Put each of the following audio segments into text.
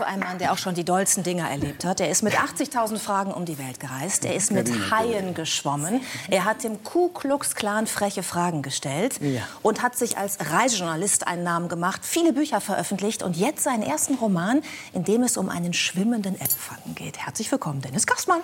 zu einem Mann, der auch schon die dollsten Dinger erlebt hat. Er ist mit 80.000 Fragen um die Welt gereist. Er ist mit Haien geschwommen. Er hat dem Ku Klux Klan freche Fragen gestellt und hat sich als Reisejournalist einen Namen gemacht, viele Bücher veröffentlicht und jetzt seinen ersten Roman, in dem es um einen schwimmenden Elefanten geht. Herzlich willkommen, Dennis Gassmann.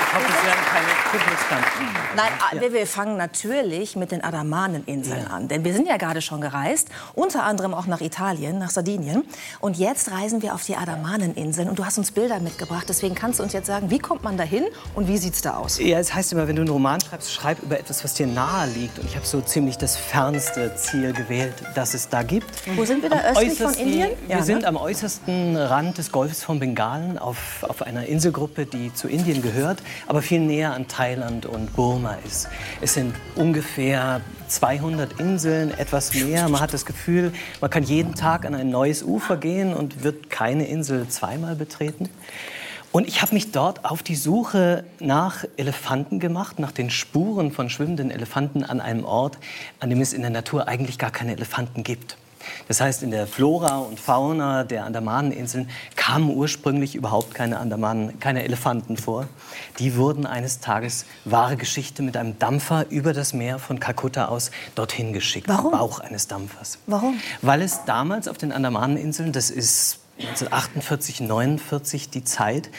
Ich hoffe, es werden keine Kugelstanten. Nein, ah, wir, wir fangen natürlich mit den Adamaneninseln an. Denn wir sind ja gerade schon gereist, unter anderem auch nach Italien, nach Sardinien. Und jetzt reisen wir auf die Adamaneninseln. Und du hast uns Bilder mitgebracht. Deswegen kannst du uns jetzt sagen, wie kommt man da hin und wie sieht's da aus? Ja, es heißt immer, wenn du einen Roman schreibst, schreib über etwas, was dir nahe liegt. Und ich habe so ziemlich das fernste Ziel gewählt, das es da gibt. Wo sind wir da? Am Östlich von Indien? Wir Ja, sind ne? am äußersten Rand des Golfs von Bengalen auf, auf einer Inselgruppe, die zu Indien gehört, aber viel näher an Thailand und Burma ist. Es sind ungefähr 200 Inseln, etwas mehr. Man hat das Gefühl, man kann jeden Tag an ein neues Ufer gehen und wird keine Insel zweimal betreten. Und ich habe mich dort auf die Suche nach Elefanten gemacht, nach den Spuren von schwimmenden Elefanten an einem Ort, an dem es in der Natur eigentlich gar keine Elefanten gibt. Das heißt, in der Flora und Fauna der Andamaneninseln kamen ursprünglich überhaupt keine Andamanen, keine Elefanten vor. Die wurden eines Tages wahre Geschichte mit einem Dampfer über das Meer von Kalkutta aus dorthin geschickt. Warum? Bauch eines Dampfers. Warum? Weil es damals auf den Andamaneninseln, das ist 1948, 49 die Zeit,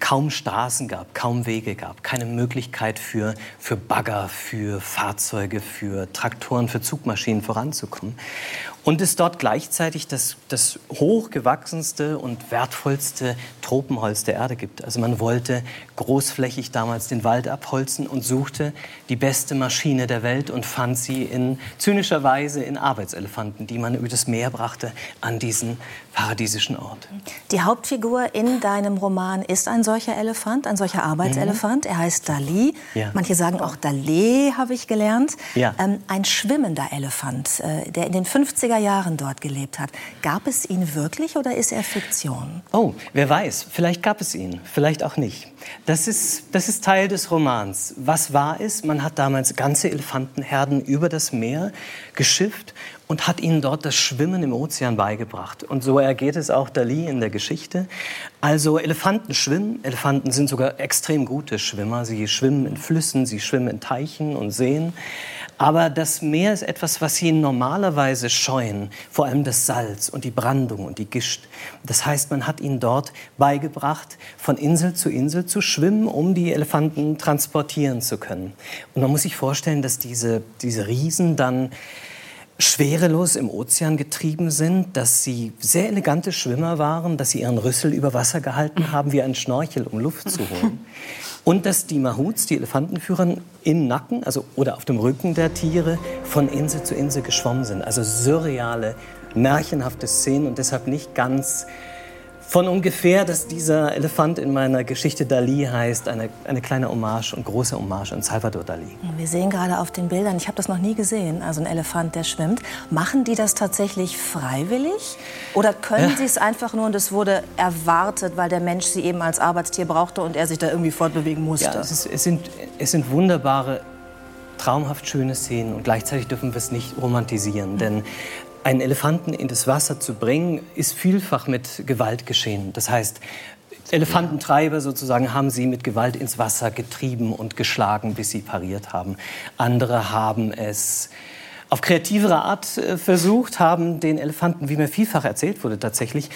kaum Straßen gab, kaum Wege gab, keine Möglichkeit für, für Bagger, für Fahrzeuge, für Traktoren, für Zugmaschinen voranzukommen. Und es dort gleichzeitig das, das hochgewachsenste und wertvollste Tropenholz der Erde gibt. Also man wollte großflächig damals den Wald abholzen und suchte die beste Maschine der Welt und fand sie in zynischer Weise in Arbeitselefanten, die man über das Meer brachte an diesen paradiesischen Ort. Die Hauptfigur in deinem Roman ist ein solcher Elefant, ein solcher Arbeitselefant. Er heißt Dali. Mhm. Ja. Manche sagen auch Dalé, habe ich gelernt. Ja. Ähm, ein schwimmender Elefant, äh, der in den 50er Jahren dort gelebt hat. Gab es ihn wirklich oder ist er Fiktion? Oh, wer weiß, vielleicht gab es ihn, vielleicht auch nicht. Das ist, das ist Teil des Romans. Was war es? Man hat damals ganze Elefantenherden über das Meer geschifft und hat ihnen dort das Schwimmen im Ozean beigebracht. Und so ergeht es auch Dali in der Geschichte. Also Elefanten schwimmen, Elefanten sind sogar extrem gute Schwimmer. Sie schwimmen in Flüssen, sie schwimmen in Teichen und Seen. Aber das Meer ist etwas, was sie normalerweise scheuen, vor allem das Salz und die Brandung und die Gischt. Das heißt, man hat ihnen dort beigebracht, von Insel zu Insel zu schwimmen, um die Elefanten transportieren zu können. Und man muss sich vorstellen, dass diese, diese Riesen dann schwerelos im Ozean getrieben sind, dass sie sehr elegante Schwimmer waren, dass sie ihren Rüssel über Wasser gehalten haben wie ein Schnorchel, um Luft zu holen. Und dass die Mahuts, die Elefantenführer, im Nacken, also oder auf dem Rücken der Tiere, von Insel zu Insel geschwommen sind. Also surreale, märchenhafte Szenen und deshalb nicht ganz von ungefähr, dass dieser Elefant in meiner Geschichte Dali heißt, eine, eine kleine Hommage und große Hommage an Salvador Dali. Wir sehen gerade auf den Bildern, ich habe das noch nie gesehen, also ein Elefant, der schwimmt. Machen die das tatsächlich freiwillig? Oder können Ja. sie es einfach nur und es wurde erwartet, weil der Mensch sie eben als Arbeitstier brauchte und er sich da irgendwie fortbewegen musste? Ja, es, ist, es, sind, es sind wunderbare, traumhaft schöne Szenen und gleichzeitig dürfen wir es nicht romantisieren, denn einen Elefanten in das Wasser zu bringen, ist vielfach mit Gewalt geschehen. Das heißt, Elefantentreiber sozusagen haben sie mit Gewalt ins Wasser getrieben und geschlagen, bis sie pariert haben. Andere haben es auf kreativere Art äh, versucht, haben den Elefanten, wie mir vielfach erzählt wurde, tatsächlich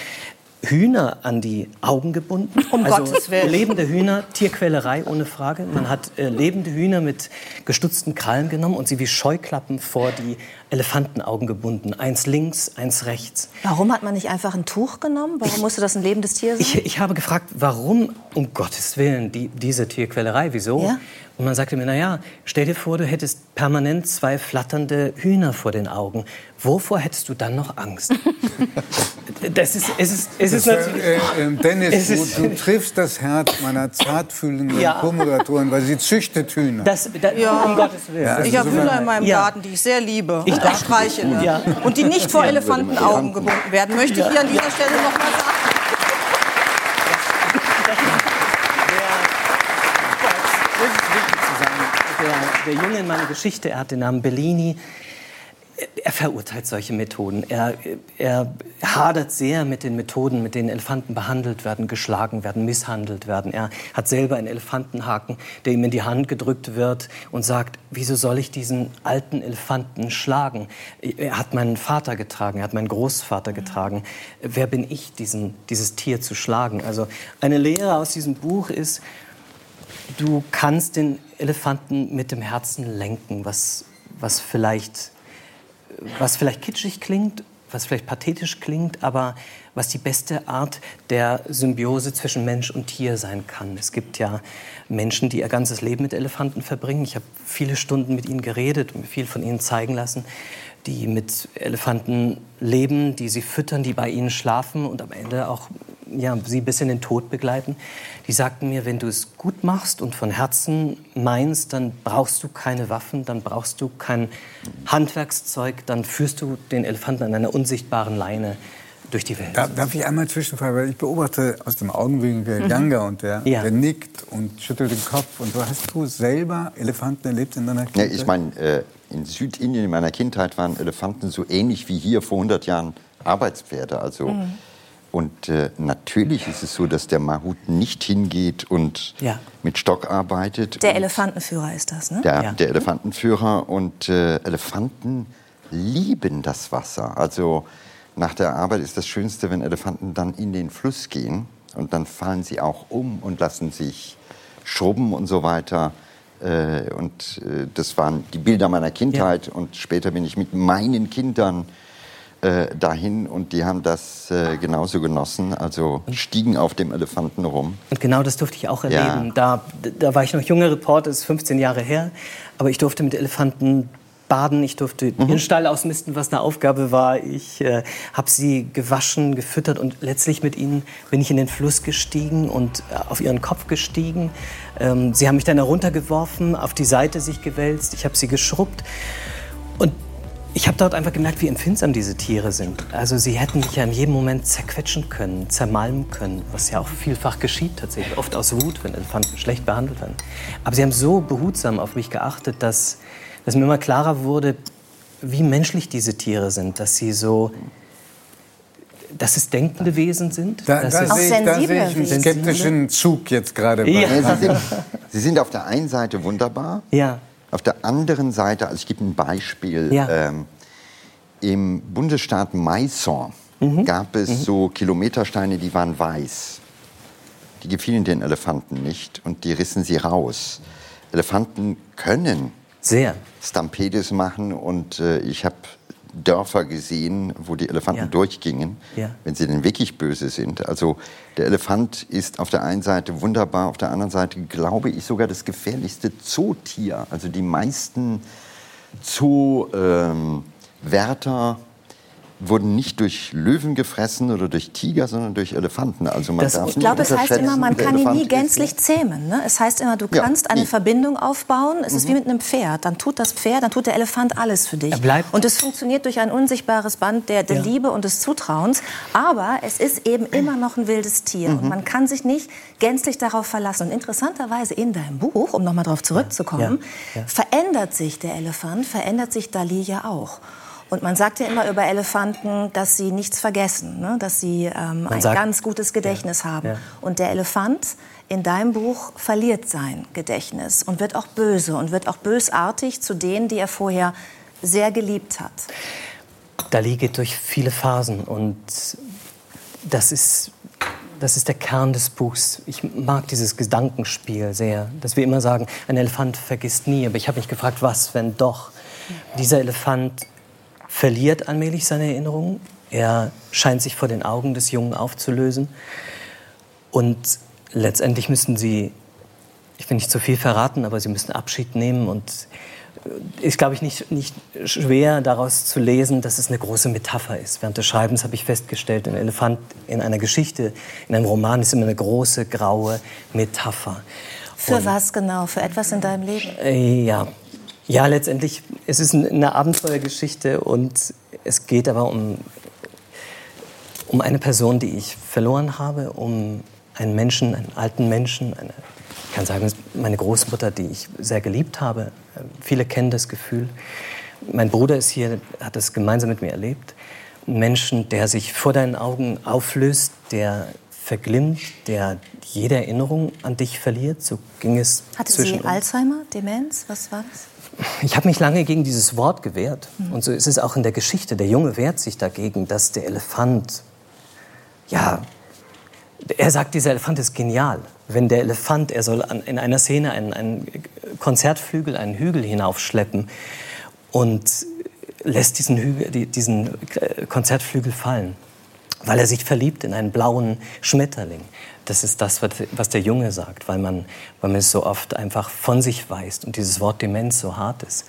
Hühner an die Augen gebunden. Um also Gottes Willen. lebende Hühner, Tierquälerei ohne Frage. Man hat äh, lebende Hühner mit gestutzten Krallen genommen und sie wie Scheuklappen vor die Elefantenaugen gebunden. Eins links, eins rechts. Warum hat man nicht einfach ein Tuch genommen? Warum musste das ein lebendes Tier sein? Ich, ich habe gefragt, warum um Gottes Willen die, diese Tierquälerei, wieso? Ja. Und man sagte mir, na ja, stell dir vor, du hättest permanent zwei flatternde Hühner vor den Augen. Wovor hättest du dann noch Angst? das ist, es ist, es ist Das, natürlich... äh, äh, Dennis, Es ist- du, du triffst das Herz meiner zartfühlenden Ja. Co-Moderatorin, weil sie züchtet Hühner. Das, da, Um Gottes Willen. Ja, Ich habe Also Hühner in meinem Ja. Garten, die ich sehr liebe Ich und auch streichele. Ja. Und die nicht vor Elefantenaugen gebunden werden, möchte ich hier an dieser Stelle noch mal sagen. Das ist wichtig zu sagen. Der, Junge in meiner Geschichte, er hat den Namen Bellini, er verurteilt solche Methoden. Er, er hadert sehr mit den Methoden, mit denen Elefanten behandelt werden, geschlagen werden, misshandelt werden. Er hat selber einen Elefantenhaken, der ihm in die Hand gedrückt wird und sagt, wieso soll ich diesen alten Elefanten schlagen? Er hat meinen Vater getragen, er hat meinen Großvater getragen. Wer bin ich, diesen, dieses Tier zu schlagen? Also eine Lehre aus diesem Buch ist, du kannst den Elefanten mit dem Herzen lenken, was, was vielleicht was vielleicht kitschig klingt, was vielleicht pathetisch klingt, aber was die beste Art der Symbiose zwischen Mensch und Tier sein kann. Es gibt ja Menschen, die ihr ganzes Leben mit Elefanten verbringen. Ich habe viele Stunden mit ihnen geredet und mir viel von ihnen zeigen lassen die mit Elefanten leben, die sie füttern, die bei ihnen schlafen und am Ende auch ja, sie bis in den Tod begleiten. Die sagten mir, wenn du es gut machst und von Herzen meinst, dann brauchst du keine Waffen, dann brauchst du kein Handwerkszeug, dann führst du den Elefanten an einer unsichtbaren Leine durch die Welt. darf ich einmal zwischenfragen? Weil ich beobachte aus dem Augenwinkel mhm. Younger und der, ja. der nickt und schüttelt den Kopf. Und so hast du selber Elefanten erlebt in deiner Kindheit? Ja, ich meine, äh, in Südindien in meiner Kindheit waren Elefanten so ähnlich wie hier vor 100 Jahren Arbeitspferde. Also, mhm. Und äh, natürlich ist es so, dass der Mahut nicht hingeht und ja. mit Stock arbeitet. Der Elefantenführer ist das, ne? Der, ja. der Elefantenführer. Und äh, Elefanten lieben das Wasser. Also nach der Arbeit ist das Schönste, wenn Elefanten dann in den Fluss gehen. Und dann fallen sie auch um und lassen sich schrubben und so weiter. Äh, und äh, das waren die Bilder meiner Kindheit. Ja. Und später bin ich mit meinen Kindern äh, dahin und die haben das äh, genauso genossen, also stiegen auf dem Elefanten rum. Und genau das durfte ich auch erleben. Ja. Da, da war ich noch junger Reporter, das ist 15 Jahre her, aber ich durfte mit Elefanten baden, ich durfte mhm. den Stall ausmisten, was eine Aufgabe war. Ich äh, habe sie gewaschen, gefüttert und letztlich mit ihnen bin ich in den Fluss gestiegen und äh, auf ihren Kopf gestiegen. Ähm, sie haben mich dann heruntergeworfen, auf die Seite sich gewälzt, ich habe sie geschrubbt und ich habe dort einfach gemerkt, wie empfindsam diese Tiere sind. Also sie hätten mich ja in jedem Moment zerquetschen können, zermalmen können, was ja auch vielfach geschieht tatsächlich, oft aus Wut, wenn Elefanten schlecht behandelt werden. Aber sie haben so behutsam auf mich geachtet, dass dass mir immer klarer wurde, wie menschlich diese Tiere sind, dass sie so dass es denkende Wesen sind. Da, da sehe ich, da sehe ich einen skeptischen Zug jetzt gerade. Ja. Sie, sind, sie, sind, auf der einen Seite wunderbar, ja. Auf der anderen Seite, also ich gebe ein Beispiel, ja. ähm, im Bundesstaat Mysore mhm. gab es mhm. so Kilometersteine, die waren weiß. Die gefielen den Elefanten nicht und die rissen sie raus. Elefanten können sehr. Stampedes machen und äh, ich habe Dörfer gesehen, wo die Elefanten ja. durchgingen, ja. wenn sie denn wirklich böse sind. Also der Elefant ist auf der einen Seite wunderbar, auf der anderen Seite glaube ich sogar das gefährlichste Zootier. Also die meisten Zoowärter ähm, wurden nicht durch Löwen gefressen oder durch Tiger, sondern durch Elefanten. Also man das, darf ich glaube, es heißt immer, man kann ihn nie gänzlich zähmen. Ne? Es heißt immer, du kannst ja, eine Verbindung aufbauen. Es mhm. ist wie mit einem Pferd. Dann tut das Pferd, dann tut der Elefant alles für dich. Und es funktioniert durch ein unsichtbares Band der, der ja. Liebe und des Zutrauens. Aber es ist eben immer noch ein wildes Tier. Mhm. Und man kann sich nicht gänzlich darauf verlassen. Und interessanterweise in deinem Buch, um nochmal darauf zurückzukommen, ja. verändert sich der Elefant, verändert sich Dali ja auch. Und man sagt ja immer über Elefanten, dass sie nichts vergessen, ne? dass sie ähm, ein sagt, ganz gutes Gedächtnis ja, haben. Ja. Und der Elefant in deinem Buch verliert sein Gedächtnis und wird auch böse und wird auch bösartig zu denen, die er vorher sehr geliebt hat. Dali geht durch viele Phasen und das ist, das ist der Kern des Buchs. Ich mag dieses Gedankenspiel sehr, dass wir immer sagen, ein Elefant vergisst nie. Aber ich habe mich gefragt, was, wenn doch? Dieser Elefant verliert allmählich seine Erinnerungen. Er scheint sich vor den Augen des Jungen aufzulösen. Und letztendlich müssen sie, ich will nicht zu viel verraten, aber sie müssen Abschied nehmen. Und ist, glaube ich, nicht, nicht schwer daraus zu lesen, dass es eine große Metapher ist. Während des Schreibens habe ich festgestellt, ein Elefant in einer Geschichte, in einem Roman ist immer eine große, graue Metapher. Für Und, was genau? Für etwas in deinem Leben? Äh, ja, ja, letztendlich, es ist eine Abenteuergeschichte und es geht aber um, um eine Person, die ich verloren habe, um einen Menschen, einen alten Menschen, eine Ich kann sagen, meine Großmutter, die ich sehr geliebt habe, viele kennen das Gefühl. Mein Bruder ist hier, hat das gemeinsam mit mir erlebt. Ein Menschen, der sich vor deinen Augen auflöst, der verglimmt, der jede Erinnerung an dich verliert. So ging es Hatte sie Alzheimer, Demenz? Was war das? Ich habe mich lange gegen dieses Wort gewehrt. Und so ist es auch in der Geschichte. Der Junge wehrt sich dagegen, dass der Elefant, ja, er sagt, dieser Elefant ist genial. Wenn der Elefant, er soll an, in einer Szene einen, einen Konzertflügel, einen Hügel hinaufschleppen und lässt diesen, Hügel, diesen Konzertflügel fallen, weil er sich verliebt in einen blauen Schmetterling. Das ist das, was der Junge sagt, weil man, weil man es so oft einfach von sich weist und dieses Wort Demenz so hart ist.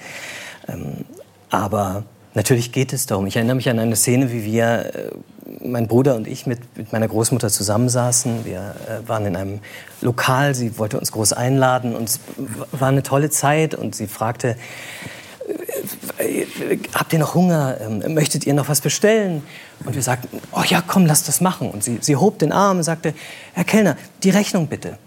Ähm, aber natürlich geht es darum. Ich erinnere mich an eine Szene, wie wir, äh, mein Bruder und ich, mit, mit meiner Großmutter zusammensaßen. Wir äh, waren in einem Lokal, sie wollte uns groß einladen und es war eine tolle Zeit und sie fragte, habt ihr noch Hunger? Ähm, möchtet ihr noch was bestellen? Und wir sagten, oh ja, komm, lass das machen. Und sie, sie hob den Arm und sagte, Herr Kellner, die Rechnung bitte.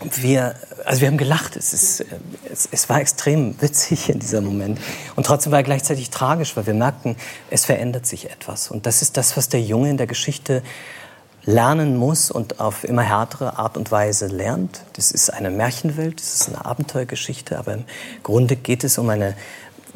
Und wir, also wir haben gelacht. Es, ist, es, es war extrem witzig in diesem Moment. Und trotzdem war er gleichzeitig tragisch, weil wir merkten, es verändert sich etwas. Und das ist das, was der Junge in der Geschichte lernen muss und auf immer härtere Art und Weise lernt. Das ist eine Märchenwelt, das ist eine Abenteuergeschichte, aber im Grunde geht es um eine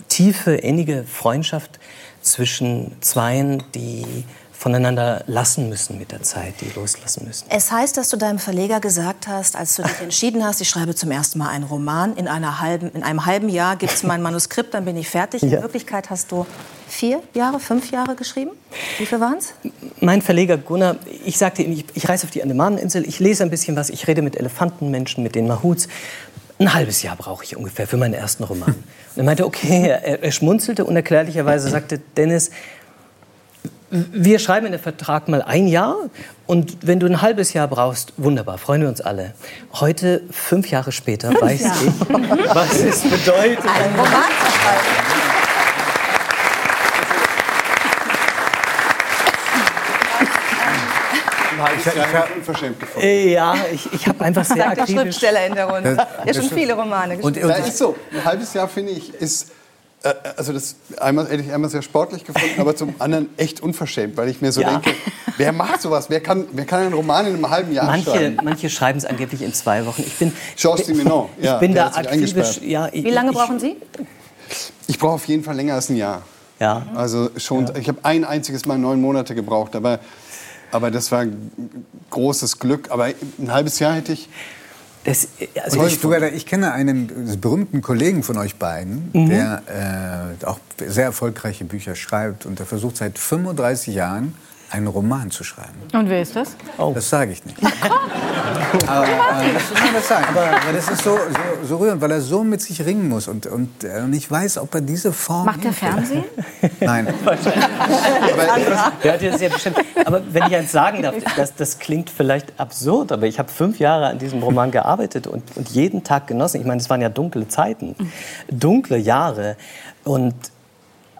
tiefe, innige Freundschaft zwischen Zweien, die voneinander lassen müssen mit der Zeit, die loslassen müssen. Es heißt, dass du deinem Verleger gesagt hast, als du dich entschieden hast, ich schreibe zum ersten Mal einen Roman, in, einer halben, in einem halben Jahr gibt es mein Manuskript, dann bin ich fertig. In Wirklichkeit hast du vier Jahre, fünf Jahre geschrieben? Wie viel waren es? Mein Verleger Gunnar, ich sagte ihm, ich, ich reise auf die Andamaneninsel, ich lese ein bisschen was, ich rede mit Elefantenmenschen, mit den Mahuts. Ein halbes Jahr brauche ich ungefähr für meinen ersten Roman. Und er meinte, okay, er, er schmunzelte unerklärlicherweise, sagte, Dennis, wir schreiben in den Vertrag mal ein Jahr und wenn du ein halbes Jahr brauchst, wunderbar, freuen wir uns alle. Heute, fünf Jahre später, weiß Jahre. ich, was es bedeutet. Ein Roman zu schreiben. Ich, ich, ich unverschämt gefunden. Ja, ich, ich habe einfach sehr Sagt akribisch... der Schriftsteller in der Runde. Ja, schon viele Romane geschrieben. Und, und, ist so. Ein halbes Jahr, finde ich, ist äh, also das einmal, hätte ich einmal sehr sportlich gefunden, aber zum anderen echt unverschämt, weil ich mir so ja. denke, wer macht sowas? Wer kann, wer kann einen Roman in einem halben Jahr manche, schreiben? Manche schreiben es angeblich in zwei Wochen. Ich bin, Georges Simenon, ja, ich bin da akribisch. Ja, ich, Wie lange brauchen Sie? Ich brauche auf jeden Fall länger als ein Jahr. Ja. Also schon, ja. ich habe ein einziges Mal neun Monate gebraucht, aber, aber das war großes Glück. Aber ein halbes Jahr hätte ich das, also ich, sogar, ich, kenne einen berühmten Kollegen von euch beiden, mhm. der äh, auch sehr erfolgreiche Bücher schreibt und der versucht seit 35 Jahren einen Roman zu schreiben. Und wer ist das? Oh. Das sage ich nicht. Aber, äh. Aber, aber, das ist so, so, so, rührend, weil er so mit sich ringen muss und, und, äh, und ich weiß, ob er diese Form. Macht er Fernsehen? Nein. aber, ja, das ja bestimmt. aber wenn ich eins sagen darf, das, das klingt vielleicht absurd, aber ich habe fünf Jahre an diesem Roman gearbeitet und, und jeden Tag genossen. Ich meine, es waren ja dunkle Zeiten, dunkle Jahre. Und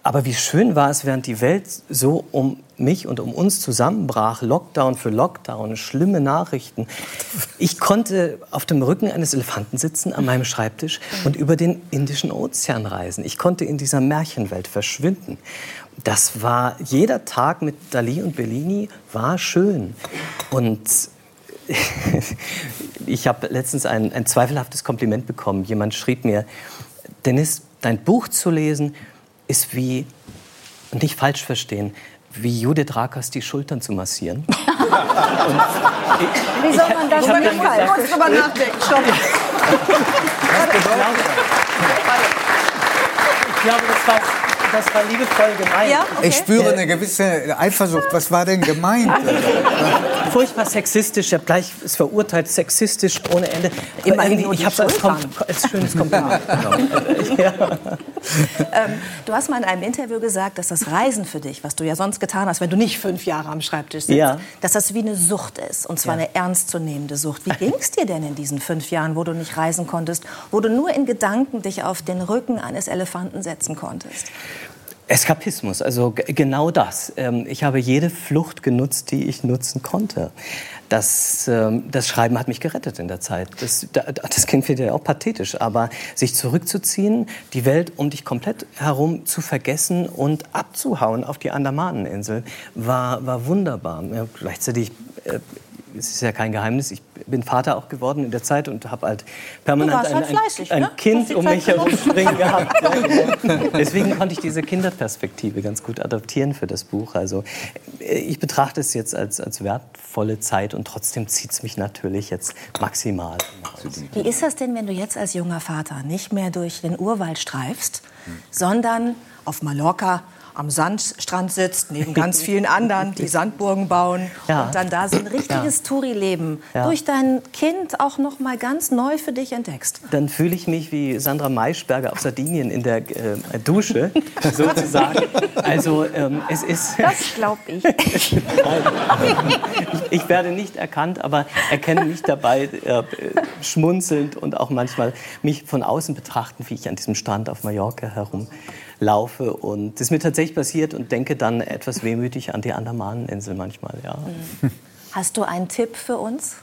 aber wie schön war es, während die Welt so um mich und um uns zusammenbrach, Lockdown für Lockdown, schlimme Nachrichten. Ich konnte auf dem Rücken eines Elefanten sitzen an meinem Schreibtisch und über den Indischen Ozean reisen. Ich konnte in dieser Märchenwelt verschwinden. Das war jeder Tag mit Dali und Bellini war schön und ich habe letztens ein, ein zweifelhaftes Kompliment bekommen. Jemand schrieb mir, Dennis, dein Buch zu lesen ist wie, und nicht falsch verstehen, wie Judith Rakers die Schultern zu massieren. wie soll man das denn nicht falsch? Ich muss drüber nachdenken. Stopp. Ich glaube, das war das war liebevoll gemeint. Ja? Okay. Ich spüre eine gewisse Eifersucht. Was war denn gemeint? Furchtbar sexistisch. Ich habe gleich es verurteilt, sexistisch ohne Ende. Immerhin ich habe es als, als schönes Kompliment genommen. ja. ähm, du hast mal in einem Interview gesagt, dass das Reisen für dich, was du ja sonst getan hast, wenn du nicht fünf Jahre am Schreibtisch sitzt, ja. dass das wie eine Sucht ist. Und zwar ja. eine ernstzunehmende Sucht. Wie ging es dir denn in diesen fünf Jahren, wo du nicht reisen konntest, wo du nur in Gedanken dich auf den Rücken eines Elefanten setzen konntest? Eskapismus, also genau das. Ähm, ich habe jede Flucht genutzt, die ich nutzen konnte. Das, ähm, das Schreiben hat mich gerettet in der Zeit. Das, das klingt wieder auch pathetisch, aber sich zurückzuziehen, die Welt um dich komplett herum zu vergessen und abzuhauen auf die Andermaneninsel, war, war wunderbar. Ja, gleichzeitig es ist ja kein Geheimnis, ich bin Vater auch geworden in der Zeit und habe halt permanent ein, halt fleißig, ein, ein ne? Kind um mich herum springen gehabt. Deswegen konnte ich diese Kinderperspektive ganz gut adaptieren für das Buch. Also äh, ich betrachte es jetzt als, als wertvolle Zeit und trotzdem zieht es mich natürlich jetzt maximal. Wie ist das denn, wenn du jetzt als junger Vater nicht mehr durch den Urwald streifst, hm. sondern auf Mallorca am Sandstrand sitzt, neben ganz vielen anderen, die Sandburgen bauen ja. und dann da so ein richtiges ja. Touri-Leben ja. durch dein Kind auch noch mal ganz neu für dich entdeckst. Dann fühle ich mich wie Sandra Maischberger auf Sardinien in der äh, Dusche, sozusagen. Also ähm, es ist... Das glaube ich. ich. ich. werde nicht erkannt, aber erkenne mich dabei äh, schmunzelnd und auch manchmal mich von außen betrachten, wie ich an diesem Strand auf Mallorca herum laufe. Und das ist mir tatsächlich passiert und denke dann etwas wehmütig an die Andamaneninsel manchmal. Ja. Mhm. Hast du einen Tipp für uns?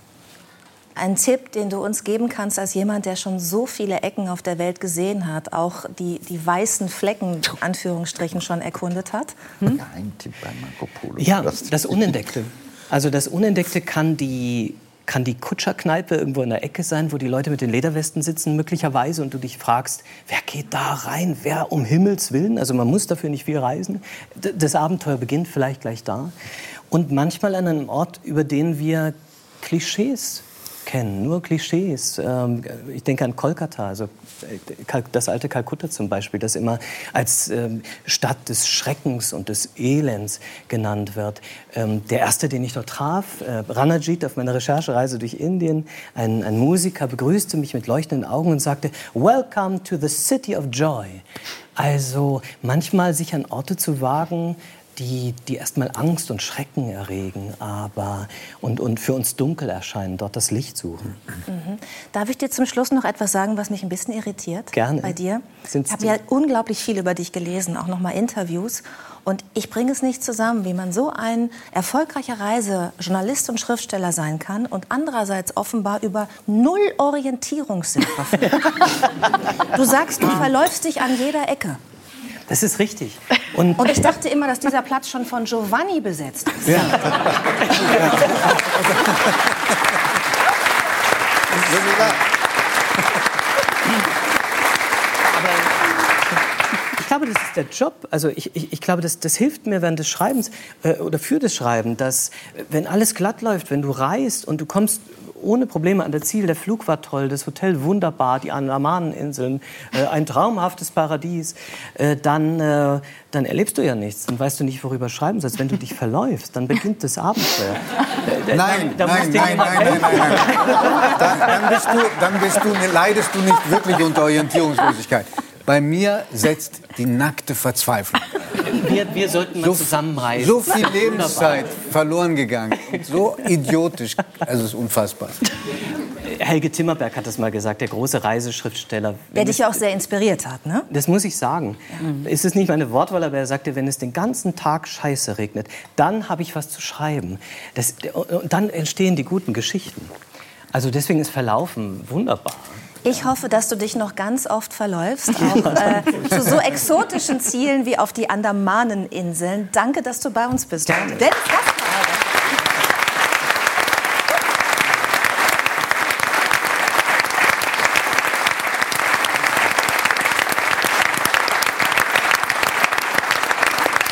Ein Tipp, den du uns geben kannst als jemand, der schon so viele Ecken auf der Welt gesehen hat, auch die, die weißen Flecken, Anführungsstrichen, schon erkundet hat? Hm? Tipp bei Marco Polo. Ja, das Unentdeckte. Also das Unentdeckte kann die kann die Kutscherkneipe irgendwo in der Ecke sein, wo die Leute mit den Lederwesten sitzen möglicherweise und du dich fragst, wer geht da rein? Wer um Himmels Willen? Also man muss dafür nicht viel reisen. Das Abenteuer beginnt vielleicht gleich da. Und manchmal an einem Ort, über den wir Klischees kennen, nur Klischees. Ähm, ich denke an Kolkata, also äh, das alte Kalkutta zum Beispiel, das immer als ähm, Stadt des Schreckens und des Elends genannt wird. Ähm, der erste, den ich dort traf, äh, Ranajit auf meiner Recherchereise durch Indien, ein, ein Musiker, begrüßte mich mit leuchtenden Augen und sagte, Welcome to the City of Joy. Also manchmal sich an Orte zu wagen, die, die erstmal Angst und Schrecken erregen, aber und, und für uns dunkel erscheinen, dort das Licht suchen. Mhm. Darf ich dir zum Schluss noch etwas sagen, was mich ein bisschen irritiert Gerne. bei dir? Sind's ich habe ja unglaublich viel über dich gelesen, auch noch mal Interviews. Und ich bringe es nicht zusammen, wie man so ein erfolgreicher Reisejournalist und Schriftsteller sein kann und andererseits offenbar über null Orientierungssinn verfügt. du sagst, du verläufst dich an jeder Ecke. Das ist richtig. Und, und, ich dachte immer, dass dieser Platz schon von Giovanni besetzt ist. Ja. ich glaube, das ist der Job. Also ich, ich, ich glaube, das, das, hilft mir während des Schreibens äh, oder für das Schreiben, dass wenn alles glatt läuft, wenn du reist und du kommst ohne Probleme an der Ziel. Der Flug war toll, das Hotel wunderbar, die Andamaneninseln, äh, ein traumhaftes Paradies. Äh, dann, äh, dann erlebst du ja nichts. Dann weißt du nicht, worüber schreiben sollst. Wenn du dich verläufst, dann beginnt das Abenteuer. Nein, da, da nein, nein, nein, nein, nein, nein, dann, dann, bist du, dann bist du, leidest du nicht wirklich unter Orientierungslosigkeit. Bei mir setzt die nackte Verzweiflung. Wir, wir sollten mal so, zusammenreisen. So viel Lebenszeit verloren gegangen. So idiotisch. Also es ist unfassbar. Helge Timmerberg hat das mal gesagt, der große Reiseschriftsteller. Der dich ja auch sehr inspiriert hat, ne? Das muss ich sagen. Ja. Es ist nicht meine Wortwahl, aber er sagte, wenn es den ganzen Tag Scheiße regnet, dann habe ich was zu schreiben. Das, und dann entstehen die guten Geschichten. Also deswegen ist Verlaufen wunderbar. Ich hoffe, dass du dich noch ganz oft verläufst, auch äh, zu so exotischen Zielen wie auf die Andamaneninseln. Danke, dass du bei uns bist. Dennis